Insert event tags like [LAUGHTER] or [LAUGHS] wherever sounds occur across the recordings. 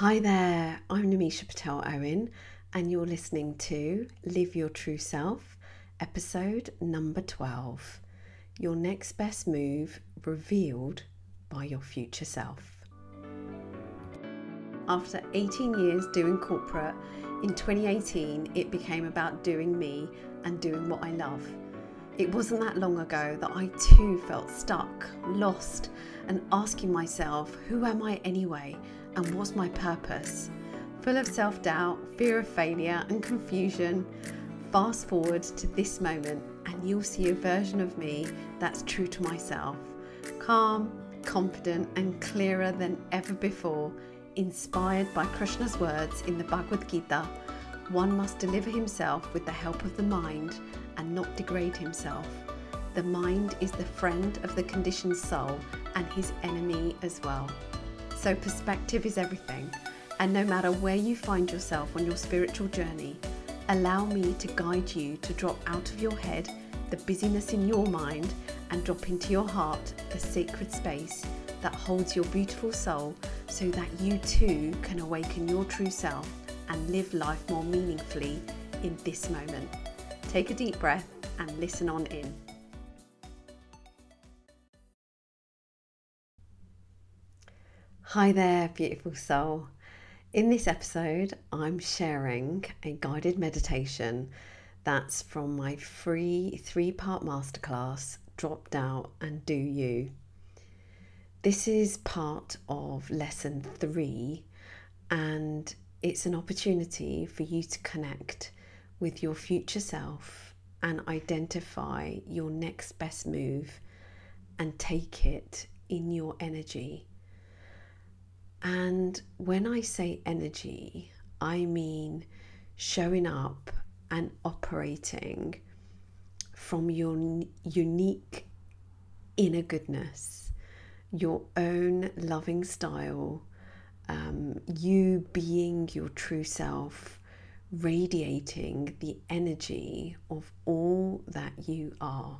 Hi there, I'm Nemisha Patel Owen, and you're listening to Live Your True Self, episode number 12 Your Next Best Move Revealed by Your Future Self. After 18 years doing corporate, in 2018 it became about doing me and doing what I love. It wasn't that long ago that I too felt stuck, lost, and asking myself, who am I anyway? And what's my purpose? Full of self doubt, fear of failure, and confusion. Fast forward to this moment, and you'll see a version of me that's true to myself calm, confident, and clearer than ever before, inspired by Krishna's words in the Bhagavad Gita one must deliver himself with the help of the mind and not degrade himself. The mind is the friend of the conditioned soul and his enemy as well. So, perspective is everything, and no matter where you find yourself on your spiritual journey, allow me to guide you to drop out of your head the busyness in your mind and drop into your heart the sacred space that holds your beautiful soul so that you too can awaken your true self and live life more meaningfully in this moment. Take a deep breath and listen on in. Hi there, beautiful soul. In this episode, I'm sharing a guided meditation that's from my free three part masterclass, Drop Doubt and Do You. This is part of lesson three, and it's an opportunity for you to connect with your future self and identify your next best move and take it in your energy. And when I say energy, I mean showing up and operating from your unique inner goodness, your own loving style, um, you being your true self, radiating the energy of all that you are.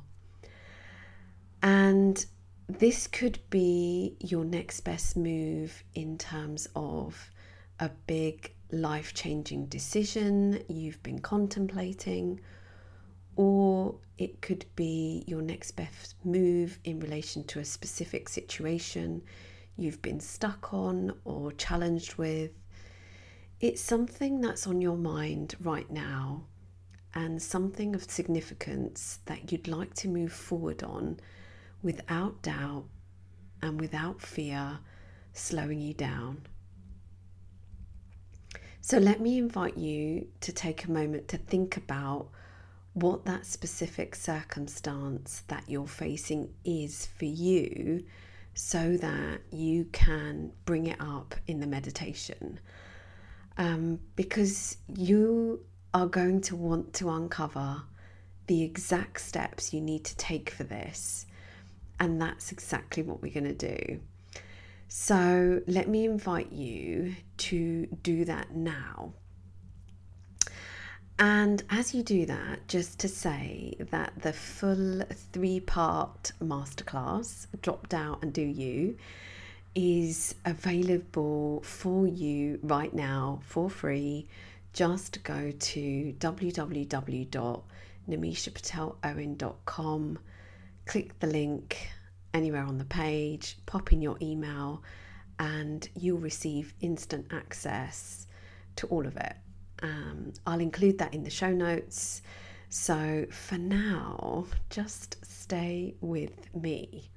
And this could be your next best move in terms of a big life changing decision you've been contemplating, or it could be your next best move in relation to a specific situation you've been stuck on or challenged with. It's something that's on your mind right now and something of significance that you'd like to move forward on without doubt and without fear slowing you down. So, let me invite you to take a moment to think about what that specific circumstance that you're facing is for you so that you can bring it up in the meditation. Um, because you are going to want to uncover the exact steps you need to take for this. And that's exactly what we're going to do. So let me invite you to do that now. And as you do that, just to say that the full three part masterclass, Drop Doubt and Do You, is available for you right now for free. Just go to www.nemishapatelowen.com, click the link anywhere on the page, pop in your email, and you'll receive instant access to all of it. Um, I'll include that in the show notes. So for now, just stay with me.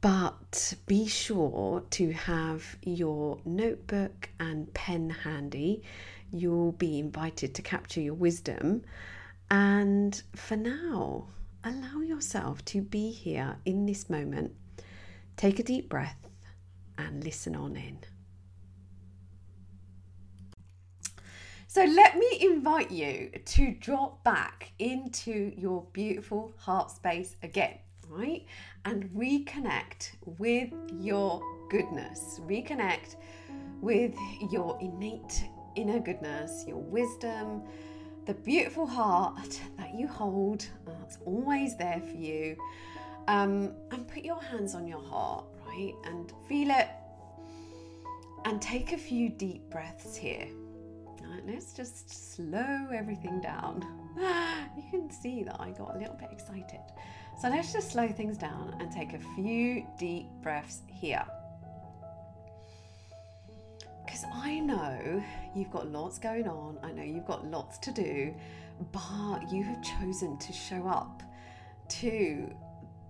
But be sure to have your notebook and pen handy. You'll be invited to capture your wisdom. And for now, allow yourself to be here in this moment. Take a deep breath and listen on in. So let me invite you to drop back into your beautiful heart space again, right? And reconnect with your goodness. Reconnect with your innate inner goodness, your wisdom, the beautiful heart that you hold, that's always there for you. Um, and put your hands on your heart, right? And feel it And take a few deep breaths here. Right, let's just slow everything down. [LAUGHS] You can see that I got a little bit excited. So let's just slow things down and take a few deep breaths here. Because I know you've got lots going on, I know you've got lots to do, but you have chosen to show up to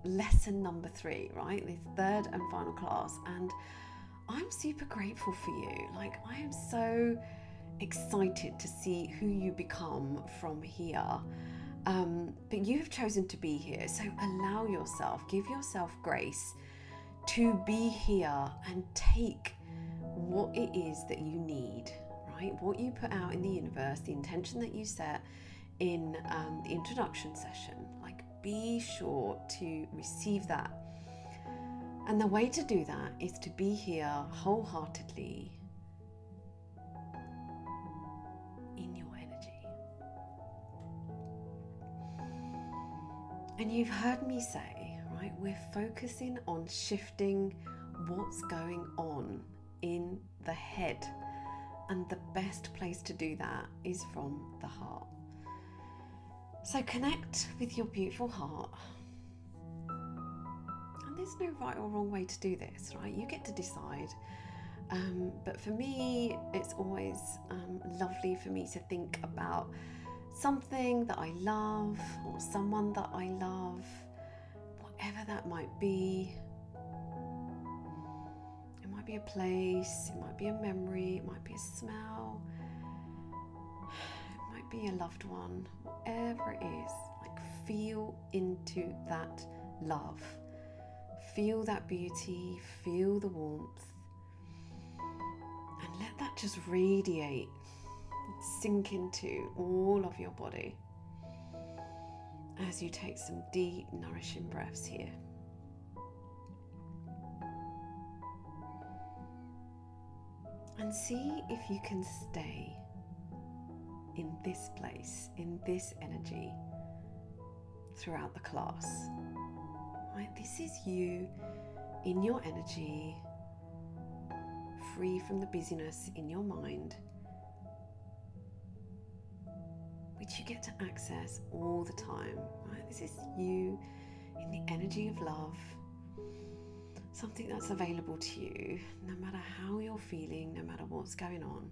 lesson number three, right? The third and final class. And I'm super grateful for you. Like, I am so excited to see who you become from here. Um, but you have chosen to be here. So allow yourself, give yourself grace to be here and take what it is that you need, right? What you put out in the universe, the intention that you set in um, the introduction session. Like, be sure to receive that. And the way to do that is to be here wholeheartedly in your energy. And you've heard me say, right, we're focusing on shifting what's going on in the head. And the best place to do that is from the heart. So connect with your beautiful heart. And there's no right or wrong way to do this, right? You get to decide. Um, but for me, it's always um, lovely for me to think about something that I love or someone that I love, whatever that might be. Be a place, it might be a memory, it might be a smell, it might be a loved one, whatever it is. Like, feel into that love, feel that beauty, feel the warmth and let that just radiate, sink into all of your body as you take some deep, nourishing breaths here. And see if you can stay in this place, in this energy throughout the class. Right? This is you in your energy, free from the busyness in your mind, which you get to access all the time. Right? This is you in the energy of love, something that's available to you no matter how you're feeling, no matter what's going on.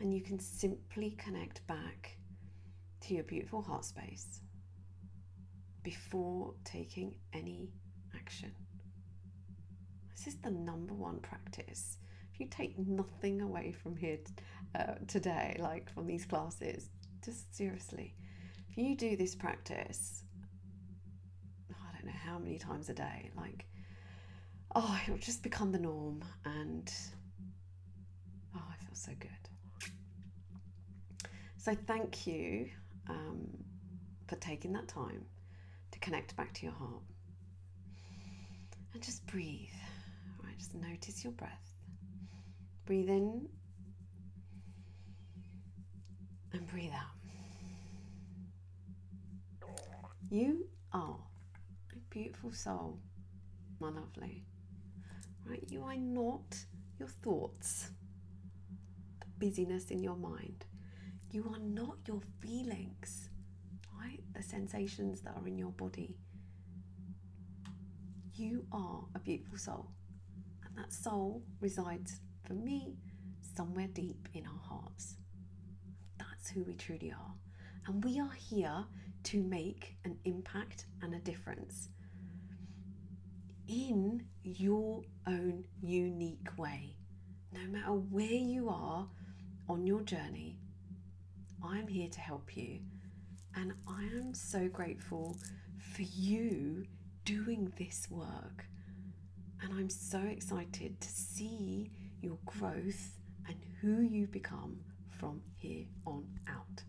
And you can simply connect back to your beautiful heart space before taking any action. This is the number one practice if you take nothing away from here uh, today, like from these classes, just seriously, if you do this practice, I don't know how many times a day, like, oh, it'll just become the norm, and oh, I feel so good. So, thank you um, for taking that time to connect back to your heart. And just breathe. Right, just notice your breath. Breathe in and breathe out. You are a beautiful soul, my lovely. Right? You are not your thoughts, the busyness in your mind. You are not your feelings, right? The sensations that are in your body. You are a beautiful soul, and that soul resides for me, somewhere deep in our hearts. That's who we truly are. And we are here to make an impact and a difference in your own unique way. No matter where you are on your journey, I am here to help you. And I am so grateful for you doing this work. And I'm so excited to see your growth and who you become from here on out.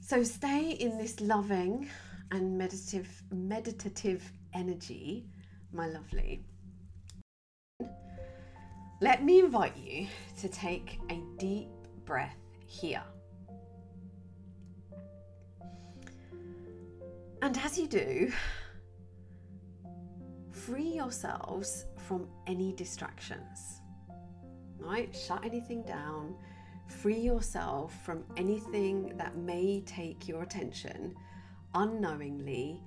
So stay in this loving and meditative meditative energy, my lovely. Let me invite you to take a deep breath here. And as you do, free yourselves from any distractions. right? Shut anything down, free yourself from anything that may take your attention unknowingly,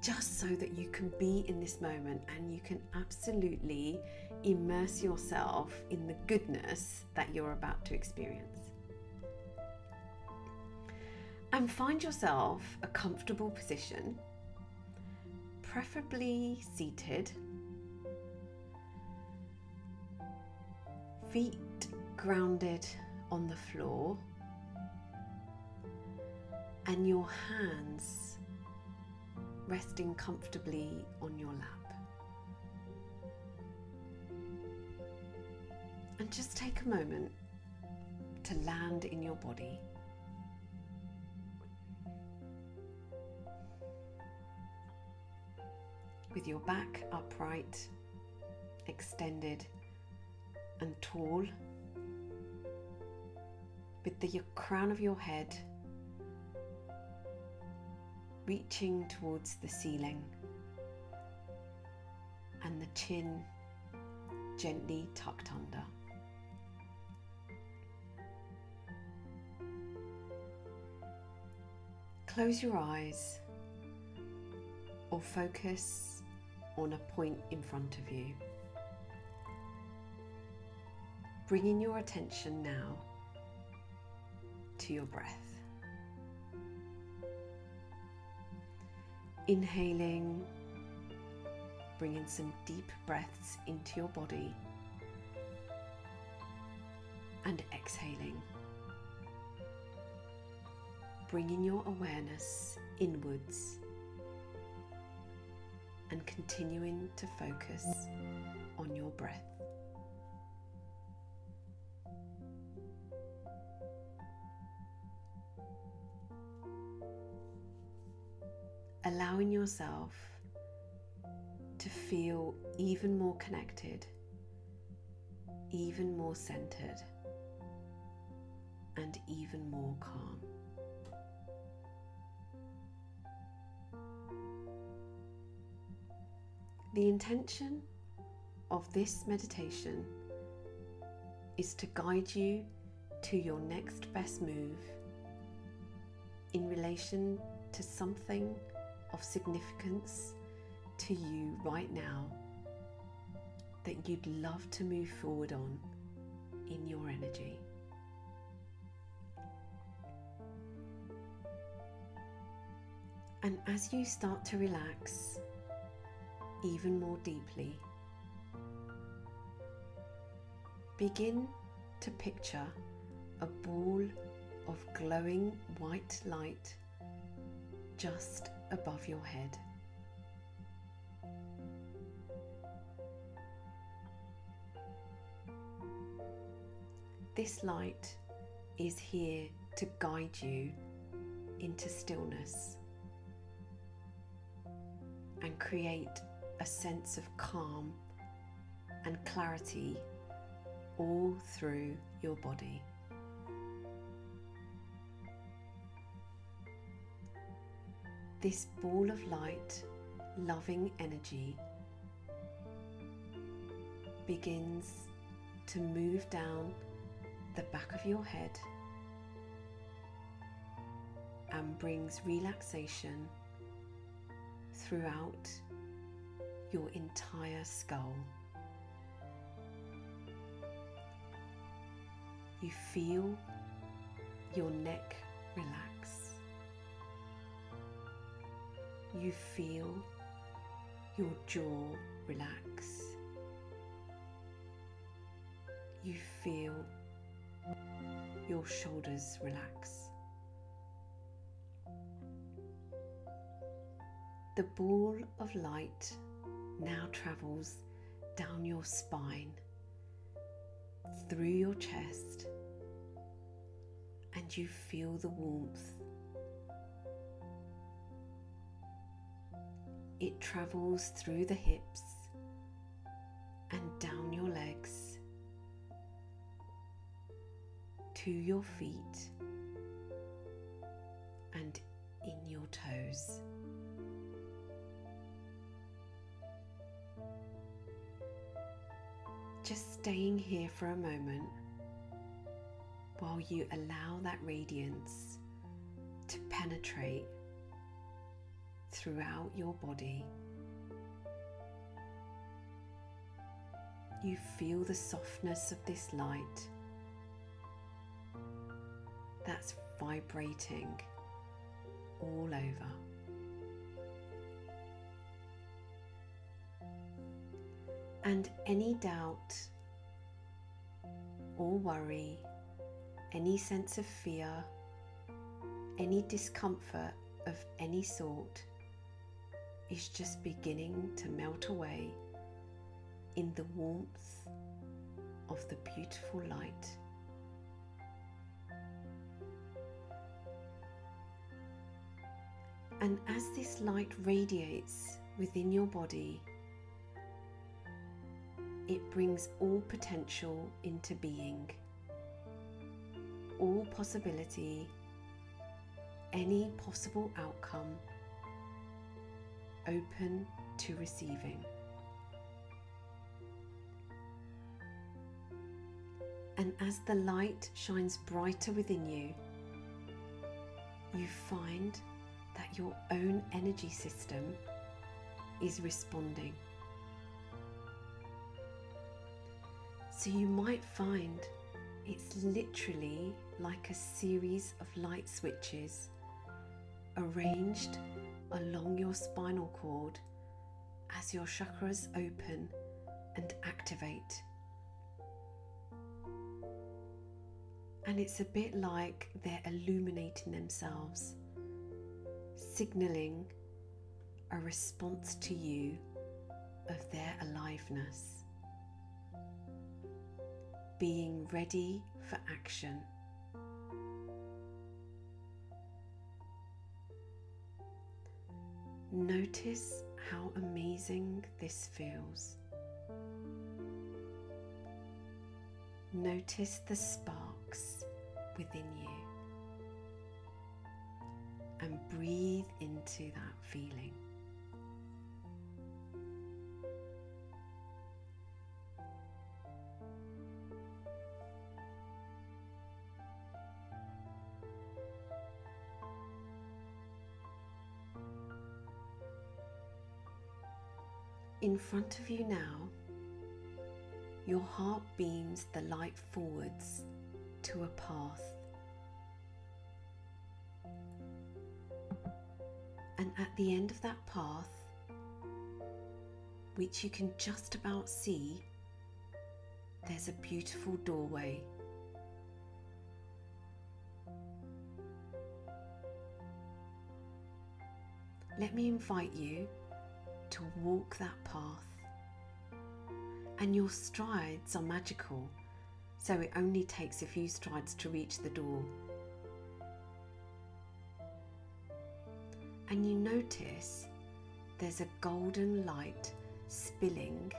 just so that you can be in this moment and you can absolutely immerse yourself in the goodness that you're about to experience. And find yourself a comfortable position, preferably seated, feet grounded on the floor, and your hands resting comfortably on your lap. And just take a moment to land in your body. With your back upright, extended, and tall, with the crown of your head reaching towards the ceiling and the chin gently tucked under. Close your eyes or focus on a point in front of you. Bringing your attention now to your breath. Inhaling, bringing some deep breaths into your body, and exhaling, bringing your awareness inwards. And continuing to focus on your breath. Allowing yourself to feel even more connected, even more centered, and even more calm. The intention of this meditation is to guide you to your next best move in relation to something of significance to you right now that you'd love to move forward on in your energy. And as you start to relax even more deeply, begin to picture a ball of glowing white light just above your head. This light is here to guide you into stillness and create a sense of calm and clarity all through your body. This ball of light, loving energy begins to move down the back of your head and brings relaxation throughout your entire skull. You feel your neck relax you feel your jaw relax. You feel your shoulders relax. The ball of light now travels down your spine, through your chest, and you feel the warmth It travels through the hips and down your legs to your feet and in your toes. Just staying here for a moment while you allow that radiance to penetrate throughout your body. You feel the softness of this light that's vibrating all over. And any doubt or worry, any sense of fear, any discomfort of any sort is just beginning to melt away in the warmth of the beautiful light. And as this light radiates within your body, it brings all potential into being, all possibility, any possible outcome open to receiving. And as the light shines brighter within you, you find that your own energy system is responding. So you might find it's literally like a series of light switches arranged along your spinal cord as your chakras open and activate. And it's a bit like they're illuminating themselves signaling a response to you of their aliveness, being ready for action. Notice how amazing this feels. Notice the sparks within you and breathe into that feeling. In front of you now, your heart beams the light forwards to a path And at the end of that path, which you can just about see, there's a beautiful doorway. Let me invite you to walk that path. And your strides are magical, so it only takes a few strides to reach the door. and you notice there's a golden light spilling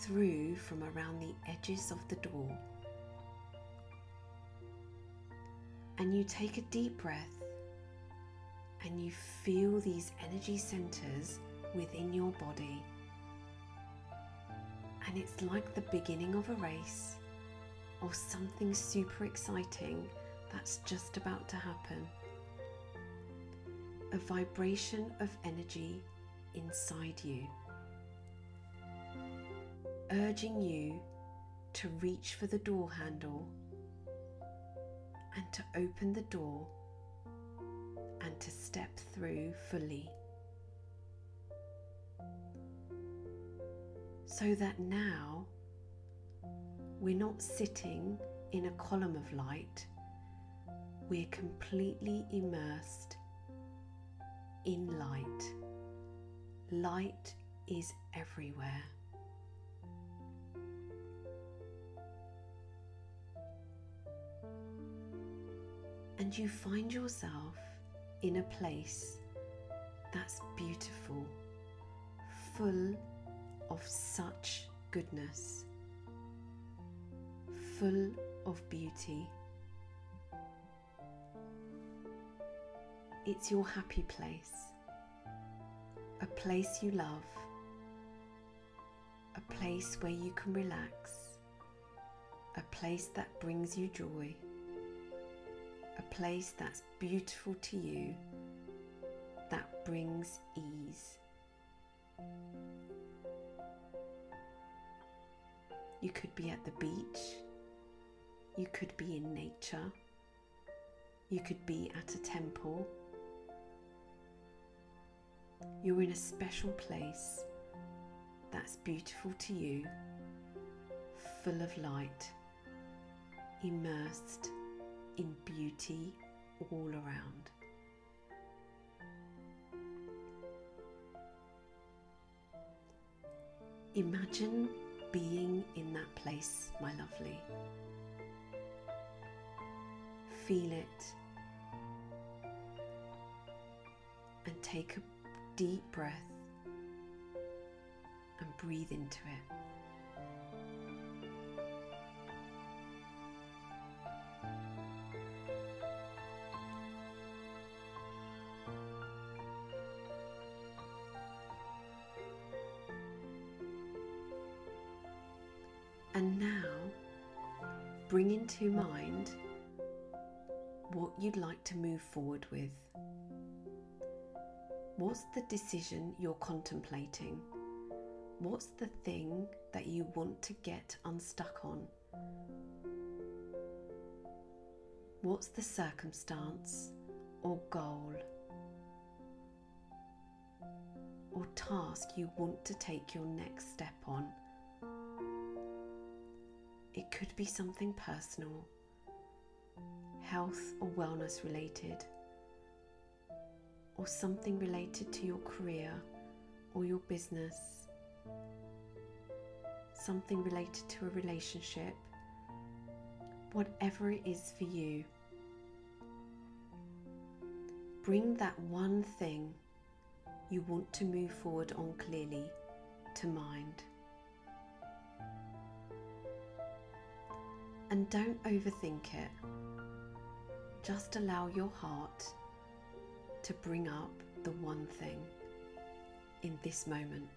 through from around the edges of the door. And you take a deep breath and you feel these energy centers within your body. And it's like the beginning of a race or something super exciting that's just about to happen a vibration of energy inside you, urging you to reach for the door handle and to open the door and to step through fully. So that now we're not sitting in a column of light, we're completely immersed in light. Light is everywhere. And you find yourself in a place that's beautiful, full of such goodness, full of beauty. It's your happy place, a place you love, a place where you can relax, a place that brings you joy, a place that's beautiful to you, that brings ease. You could be at the beach, you could be in nature, you could be at a temple. You're in a special place that's beautiful to you, full of light, immersed in beauty all around. Imagine being in that place, my lovely. Feel it and take a deep breath and breathe into it. You'd like to move forward with. What's the decision you're contemplating? What's the thing that you want to get unstuck on? What's the circumstance or goal or task you want to take your next step on? It could be something personal, health or wellness related, or something related to your career or your business, something related to a relationship, whatever it is for you. Bring that one thing you want to move forward on clearly to mind. And don't overthink it. Just allow your heart to bring up the one thing in this moment.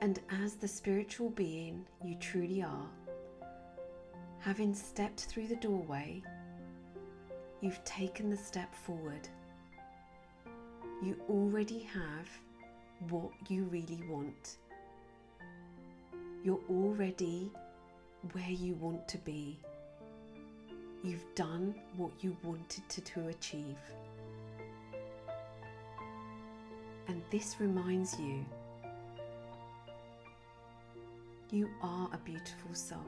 And as the spiritual being you truly are, Having stepped through the doorway, you've taken the step forward. You already have what you really want. You're already where you want to be. You've done what you wanted to, to achieve. And this reminds you you are a beautiful soul.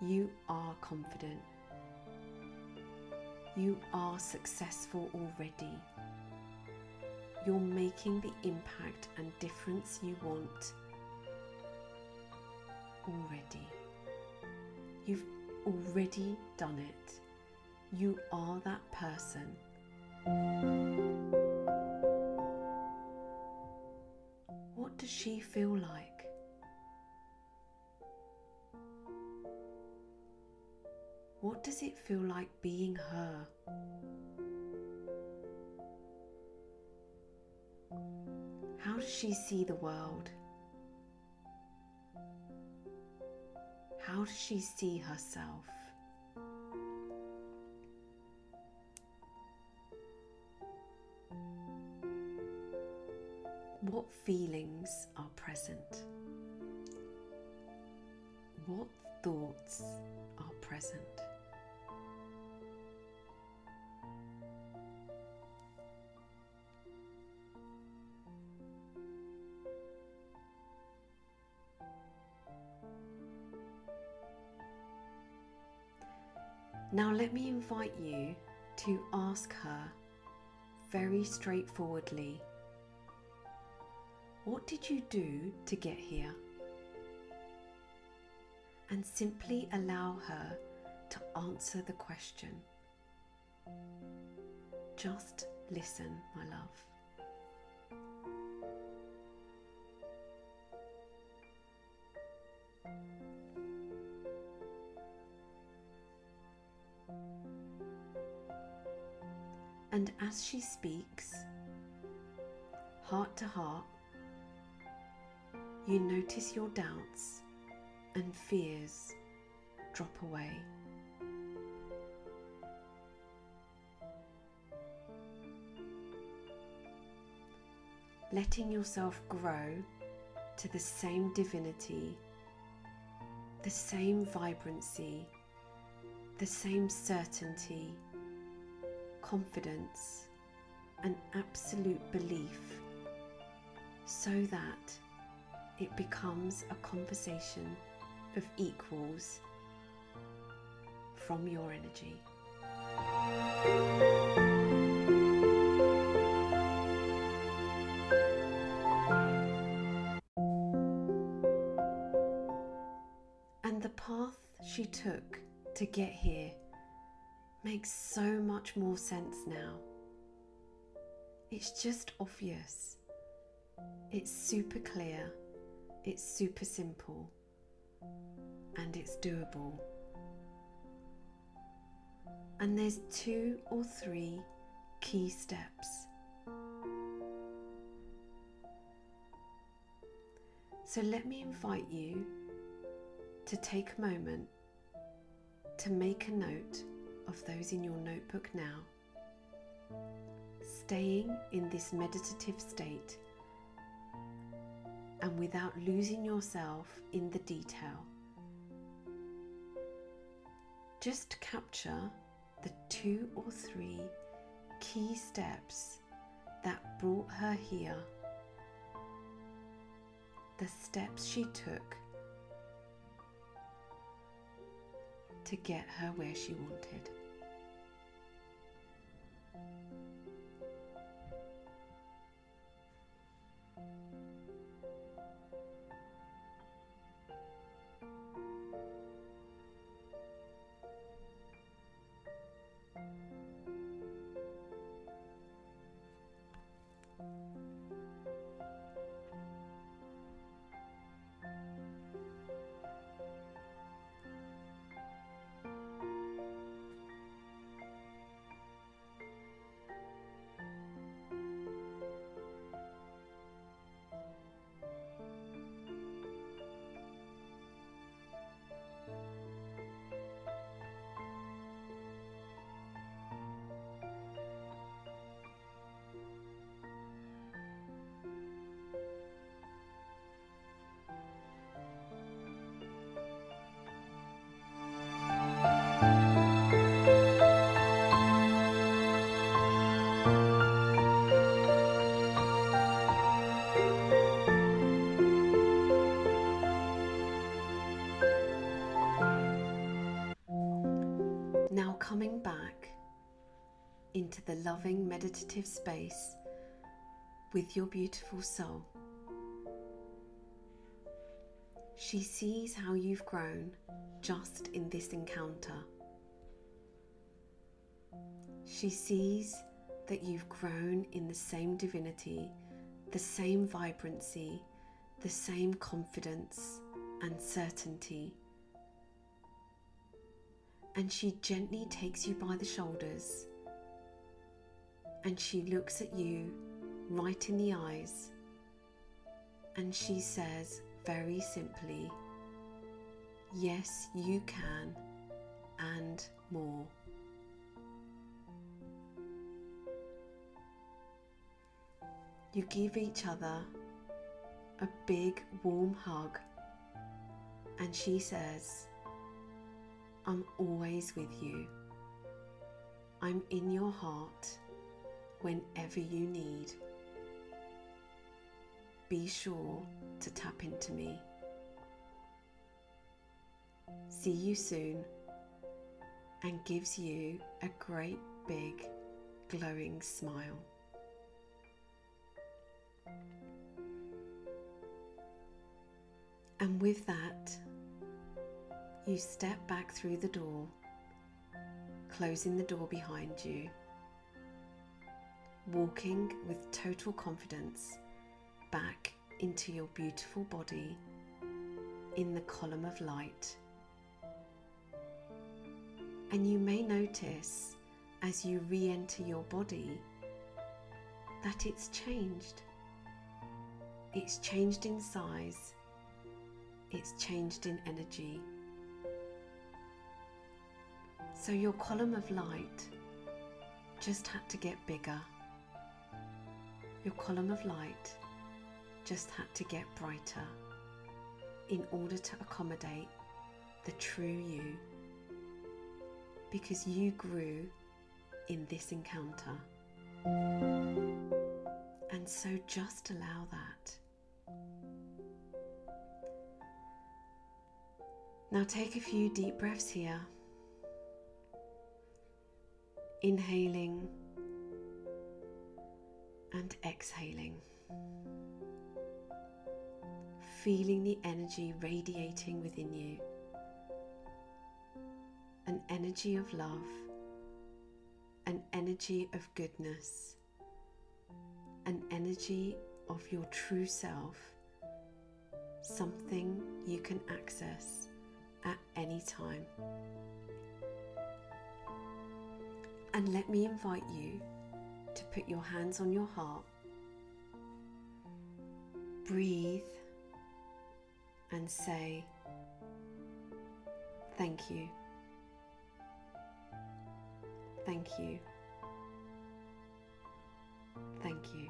You are confident. You are successful already. You're making the impact and difference you want already. You've already done it. You are that person. What does she feel like? What does it feel like being her? How does she see the world? How does she see herself? What feelings are present? What thoughts are present? Let me invite you to ask her very straightforwardly What did you do to get here? And simply allow her to answer the question. Just listen, my love. And as she speaks, heart to heart, you notice your doubts and fears drop away. Letting yourself grow to the same divinity, the same vibrancy, the same certainty, confidence, and absolute belief so that it becomes a conversation of equals from your energy. And the path she took to get here makes so much more sense now. It's just obvious. It's super clear. It's super simple. And it's doable. And there's two or three key steps. So let me invite you to take a moment to make a note of those in your notebook now. Staying in this meditative state and without losing yourself in the detail. Just capture the two or three key steps that brought her here, the steps she took to get her where she wanted. The loving meditative space with your beautiful soul. She sees how you've grown just in this encounter. She sees that you've grown in the same divinity, the same vibrancy, the same confidence and certainty and she gently takes you by the shoulders and she looks at you right in the eyes and she says very simply, Yes, you can, and more. You give each other a big warm hug, and she says, I'm always with you. I'm in your heart whenever you need. Be sure to tap into me. See you soon and gives you a great big glowing smile. And with that, you step back through the door, closing the door behind you, walking with total confidence back into your beautiful body in the column of light. And you may notice as you re enter your body that it's changed. It's changed in size, it's changed in energy. So your column of light just had to get bigger. Your column of light just had to get brighter in order to accommodate the true you. Because you grew in this encounter. And so just allow that. Now take a few deep breaths here. Inhaling and exhaling. Feeling the energy radiating within you. An energy of love, an energy of goodness, an energy of your true self, something you can access at any time. And let me invite you to put your hands on your heart. Breathe and say, Thank you. Thank you. Thank you.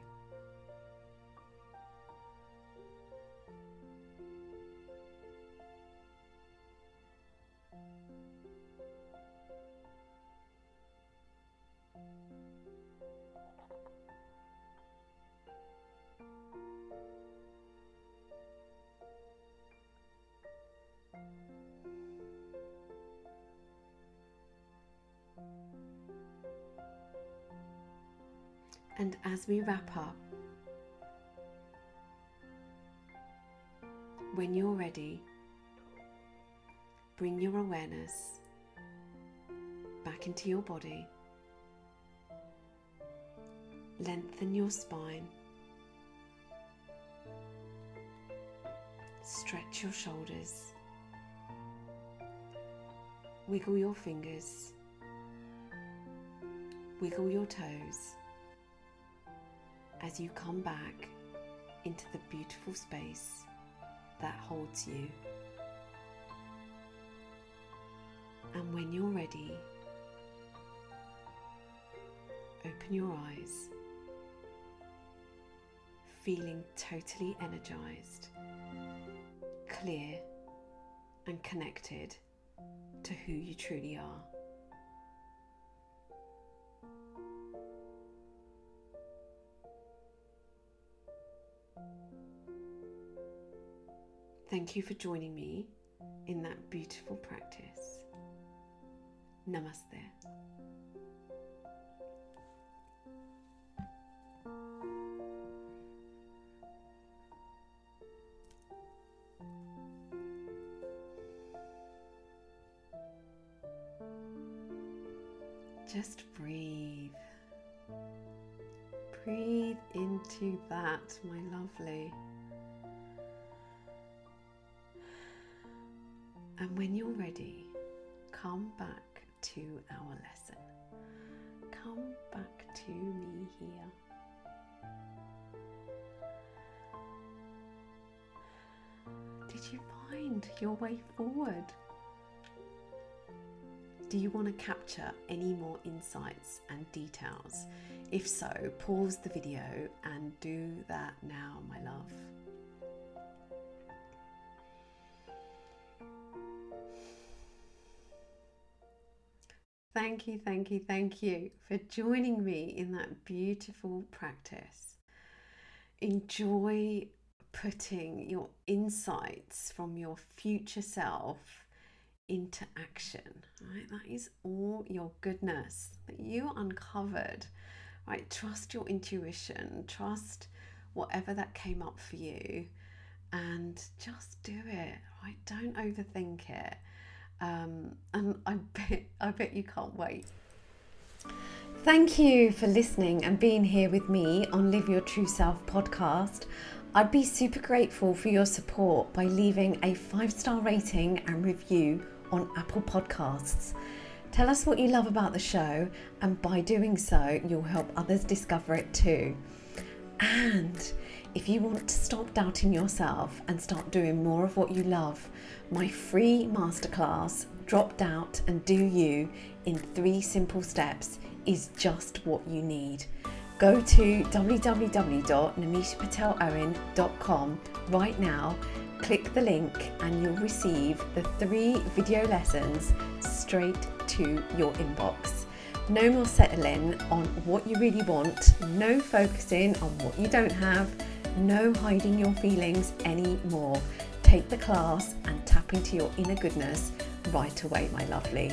And as we wrap up, when you're ready, bring your awareness back into your body. Lengthen your spine. Stretch your shoulders. Wiggle your fingers. Wiggle your toes as you come back into the beautiful space that holds you. And when you're ready, open your eyes, feeling totally energized, clear, and connected to who you truly are. Thank you for joining me in that beautiful practice. Namaste. Just breathe. Breathe into that, my lovely. And when you're ready, come back to our lesson. Come back to me here. Did you find your way forward? Do you want to capture any more insights and details? If so, pause the video and do that now, my love. Thank you, thank you, thank you for joining me in that beautiful practice. Enjoy putting your insights from your future self into action. Right? That is all your goodness that you uncovered. Right? Trust your intuition, trust whatever that came up for you, and just do it. Right? Don't overthink it um, and I bet, I bet you can't wait. Thank you for listening and being here with me on Live Your True Self podcast. I'd be super grateful for your support by leaving a five star rating and review on Apple Podcasts. Tell us what you love about the show, and by doing so, you'll help others discover it too. And if you want to stop doubting yourself and start doing more of what you love, my free masterclass, Drop Doubt and Do You in three simple steps, is just what you need. Go to www.nemishapatelowen.com right now, click the link, and you'll receive the three video lessons straight to your inbox. No more settling on what you really want, no focusing on what you don't have, no hiding your feelings anymore. Take the class and tap into your inner goodness right away, my lovely.